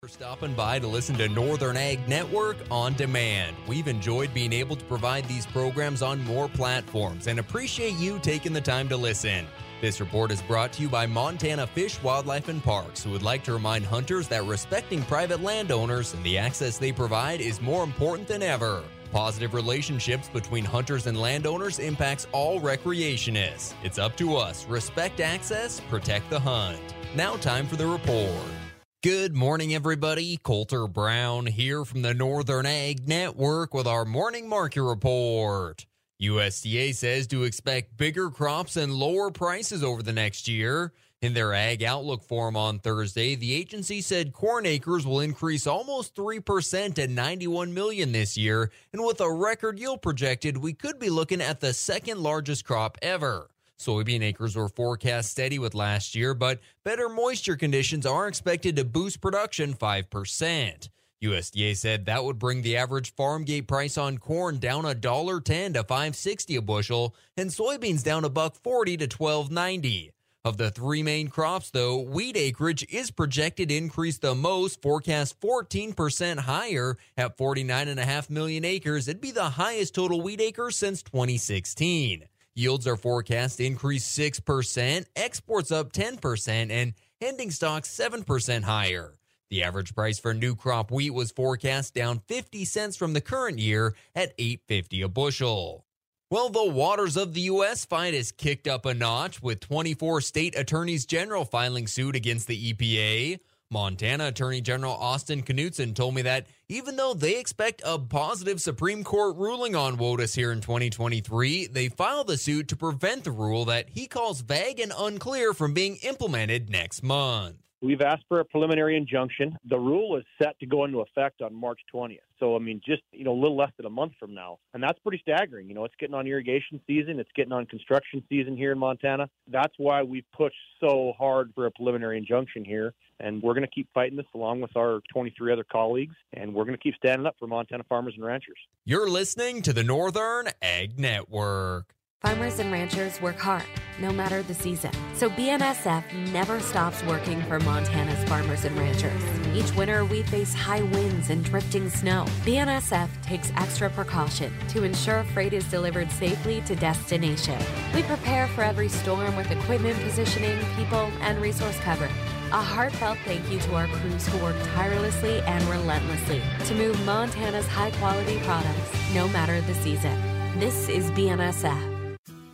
for stopping by to listen to Northern Ag Network on demand. We've enjoyed being able to provide these programs on more platforms and appreciate you taking the time to listen. This report is brought to you by Montana Fish, Wildlife, and Parks, who would like to remind hunters that respecting private landowners and the access they provide is more important than ever. Positive relationships between hunters and landowners impacts all recreationists. It's up to us. Respect access, protect the hunt. Now, time for the report. Good morning, everybody. Colter Brown here from the Northern Ag Network with our morning market report. USDA says to expect bigger crops and lower prices over the next year. In their Ag Outlook forum on Thursday, the agency said corn acres will increase almost 3% at 91 million this year, and with a record yield projected, we could be looking at the second largest crop ever. Soybean acres were forecast steady with last year, but better moisture conditions are expected to boost production 5%. USDA said that would bring the average farm gate price on corn down a dollar ten to 560 a bushel and soybeans down a buck 40 to 1290. Of the three main crops though, wheat acreage is projected to increase the most, forecast 14% higher at 49.5 million acres. It'd be the highest total wheat acre since 2016. Yields are forecast to increase 6%, exports up 10%, and ending stocks 7% higher. The average price for new crop wheat was forecast down 50 cents from the current year at 8.50 a bushel. Well, the waters of the U.S. fight is kicked up a notch with 24 state attorneys general filing suit against the EPA. Montana Attorney General Austin Knudsen told me that even though they expect a positive Supreme Court ruling on WOTUS here in 2023, they filed the suit to prevent the rule that he calls vague and unclear from being implemented next month. We've asked for a preliminary injunction. The rule is set to go into effect on March 20th. So, I mean, just, you know, a little less than a month from now. And that's pretty staggering. You know, it's getting on irrigation season, it's getting on construction season here in Montana. That's why we've pushed so hard for a preliminary injunction here. And we're going to keep fighting this along with our 23 other colleagues. And we're going to keep standing up for Montana farmers and ranchers. You're listening to the Northern Ag Network. Farmers and ranchers work hard, no matter the season. So BNSF never stops working for Montana's farmers and ranchers. Each winter, we face high winds and drifting snow. BNSF takes extra precaution to ensure freight is delivered safely to destination. We prepare for every storm with equipment positioning, people, and resource cover. A heartfelt thank you to our crews who work tirelessly and relentlessly to move Montana's high quality products, no matter the season. This is BNSF.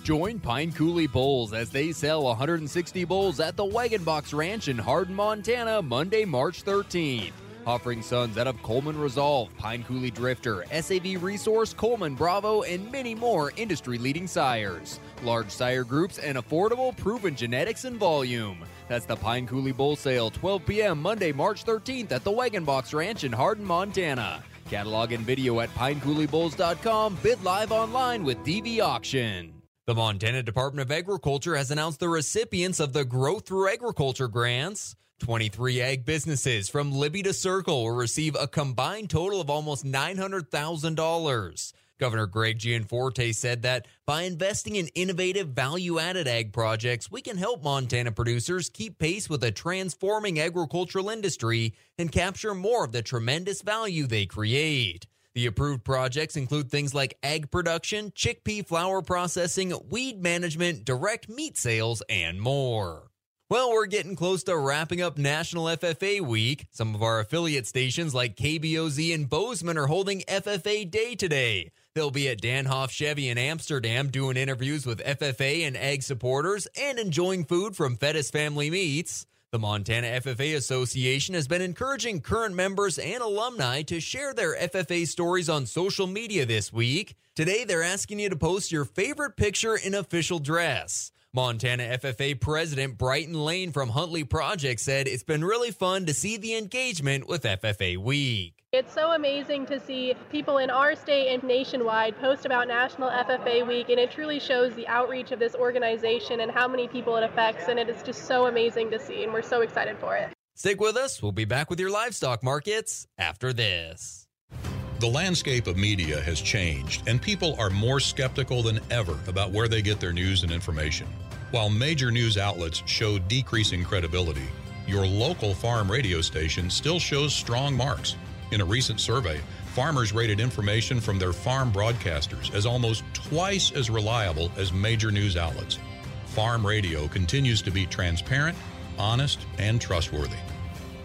Join Pine Coulee Bulls as they sell 160 bulls at the Wagon Box Ranch in Hardin, Montana, Monday, March 13th. Offering sons out of Coleman Resolve, Pine Coulee Drifter, SAV Resource, Coleman Bravo, and many more industry leading sires. Large sire groups and affordable, proven genetics and volume. That's the Pine Coulee Bull Sale, 12 p.m. Monday, March 13th at the Wagon Box Ranch in Hardin, Montana. Catalog and video at pinecouleebulls.com. Bid live online with DV Auction. The Montana Department of Agriculture has announced the recipients of the Growth Through Agriculture grants. 23 ag businesses from Libby to Circle will receive a combined total of almost $900,000. Governor Greg Gianforte said that by investing in innovative value added ag projects, we can help Montana producers keep pace with a transforming agricultural industry and capture more of the tremendous value they create. The approved projects include things like egg production, chickpea flour processing, weed management, direct meat sales, and more. Well, we're getting close to wrapping up National FFA Week. Some of our affiliate stations like KBOZ and Bozeman are holding FFA Day today. They'll be at Danhoff Chevy in Amsterdam doing interviews with FFA and ag supporters and enjoying food from Fettis Family Meats. The Montana FFA Association has been encouraging current members and alumni to share their FFA stories on social media this week. Today, they're asking you to post your favorite picture in official dress. Montana FFA President Brighton Lane from Huntley Project said it's been really fun to see the engagement with FFA Week. It's so amazing to see people in our state and nationwide post about National FFA Week, and it truly shows the outreach of this organization and how many people it affects, and it is just so amazing to see, and we're so excited for it. Stick with us. We'll be back with your livestock markets after this. The landscape of media has changed, and people are more skeptical than ever about where they get their news and information. While major news outlets show decreasing credibility, your local farm radio station still shows strong marks. In a recent survey, farmers rated information from their farm broadcasters as almost twice as reliable as major news outlets. Farm radio continues to be transparent, honest, and trustworthy.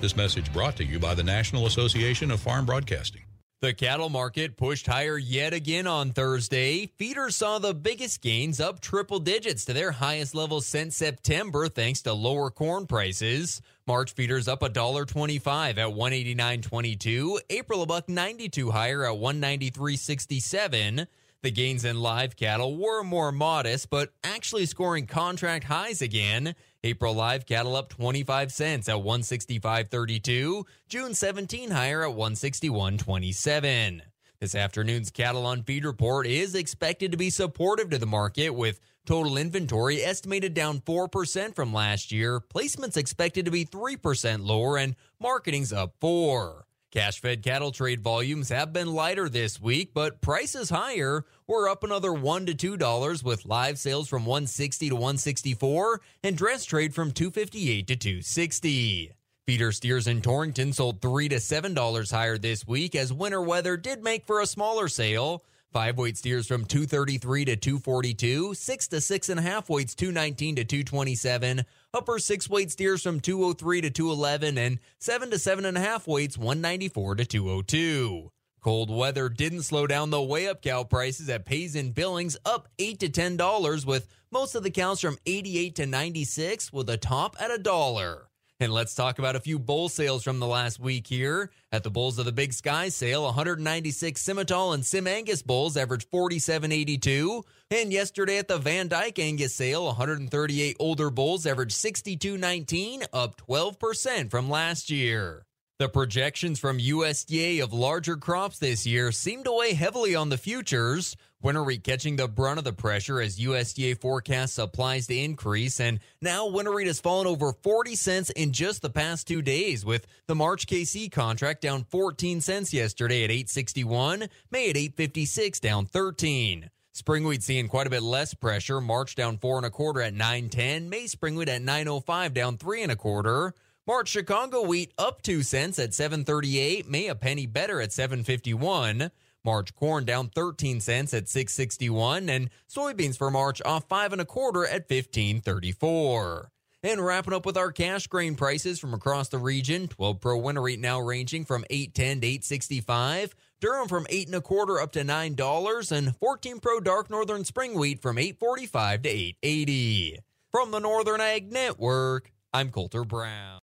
This message brought to you by the National Association of Farm Broadcasting. The cattle market pushed higher yet again on Thursday. Feeders saw the biggest gains up triple digits to their highest level since September thanks to lower corn prices. March feeders up $1.25 at 189.22. April a buck 92 higher at 193.67. The gains in live cattle were more modest, but actually scoring contract highs again. April live cattle up 25 cents at 165.32. June 17 higher at 161.27. This afternoon's cattle on feed report is expected to be supportive to the market with total inventory estimated down 4% from last year, placements expected to be 3% lower and marketing's up 4. Cash fed cattle trade volumes have been lighter this week, but prices higher. We're up another $1 to $2 with live sales from 160 to 164 and dress trade from 258 to 260. Feeder steers in Torrington sold 3 to $7 higher this week as winter weather did make for a smaller sale. Five weight steers from 233 to 242, six to six and a half weights 219 to 227, upper six weight steers from 203 to 211, and seven to seven and a half weights 194 to 202. Cold weather didn't slow down the way up cow prices at Pays Payson Billings up 8 to $10 with most of the cows from 88 to 96 with a top at a dollar. And let's talk about a few bull sales from the last week here. At the Bulls of the Big Sky sale, 196 Simmental and Sim Angus bulls averaged 47.82. And yesterday at the Van Dyke Angus sale, 138 older bulls averaged 62.19, up 12% from last year. The projections from USDA of larger crops this year seem to weigh heavily on the futures. Winter wheat catching the brunt of the pressure as USDA forecasts supplies to increase, and now winter wheat has fallen over 40 cents in just the past two days, with the March KC contract down 14 cents yesterday at 861, May at 856 down 13. Spring wheat seeing quite a bit less pressure. March down four and a quarter at 910, May spring wheat at 905 down three and a quarter. March Chicago wheat up 2 cents at 738, May a penny better at 751. March corn down 13 cents at 661 and soybeans for March off 5 and a quarter at 1534. And wrapping up with our cash grain prices from across the region, 12 Pro winter wheat now ranging from 810 to 865, durum from 8 and a quarter up to $9 and 14 Pro dark northern spring wheat from 845 to 880. From the Northern Ag Network, I'm Colter Brown.